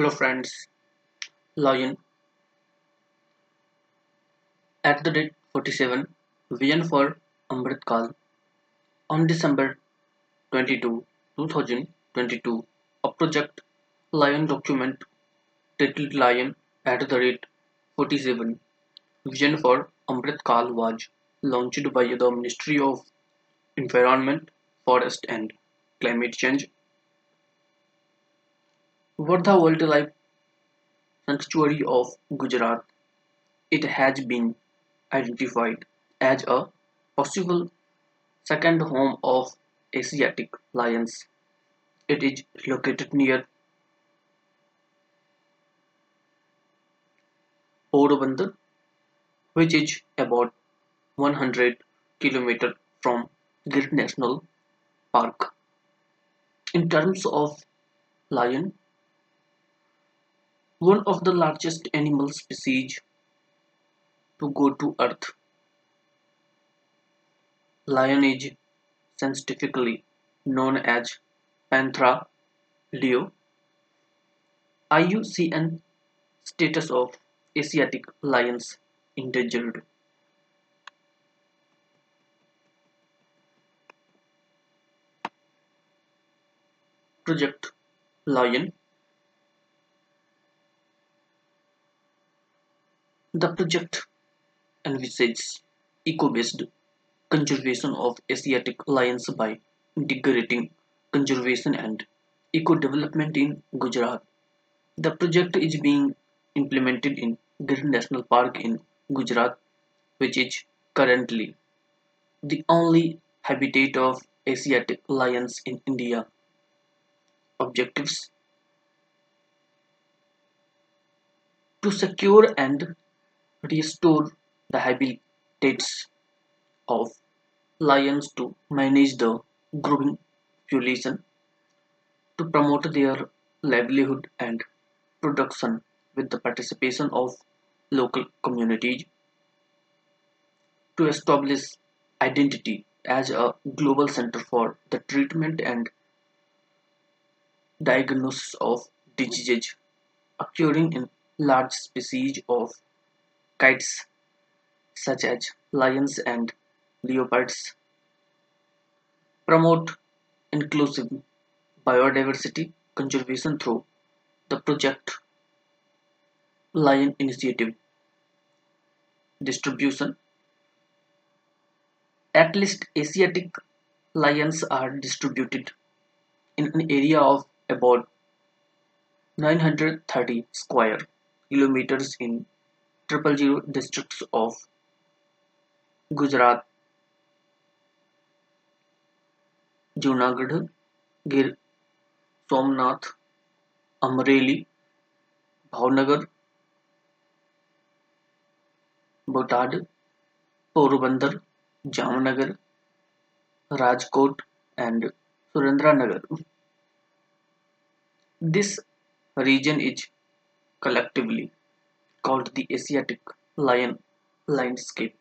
Hello friends, Lion at the rate 47 Vision for Amrit Kal on December 22, 2022 a project Lion document titled Lion at the rate 47 Vision for Amrit Kal was launched by the Ministry of Environment, Forest and Climate Change. Barda Wildlife Sanctuary of Gujarat it has been identified as a possible second home of Asiatic lions. It is located near Porbandar, which is about 100 km from Gir National Park. In terms of lion, one of the largest animal species to go to Earth, lion is scientifically known as Panthera leo. IUCN status of Asiatic lions endangered. Project Lion. The project envisages eco-based conservation of Asiatic lions by integrating conservation and eco-development in Gujarat. The project is being implemented in Gir National Park in Gujarat, which is currently the only habitat of Asiatic lions in India. Objectives to secure and restore the habitats of lions to manage the growing population, to promote their livelihood and production with the participation of local communities, to establish identity as a global center for the treatment and diagnosis of diseases occurring in large species of kites such as lions and leopards, promote inclusive biodiversity conservation through the Project Lion Initiative distribution. At least Asiatic lions are distributed in an area of about 930 square kilometers in triple zero district of Gujarat Junagadh Gir Somnath Amreli Bhavnagar Botad Porbandar Jamnagar Rajkot and Surendranagar this region is collectively called the Asiatic lion landscape.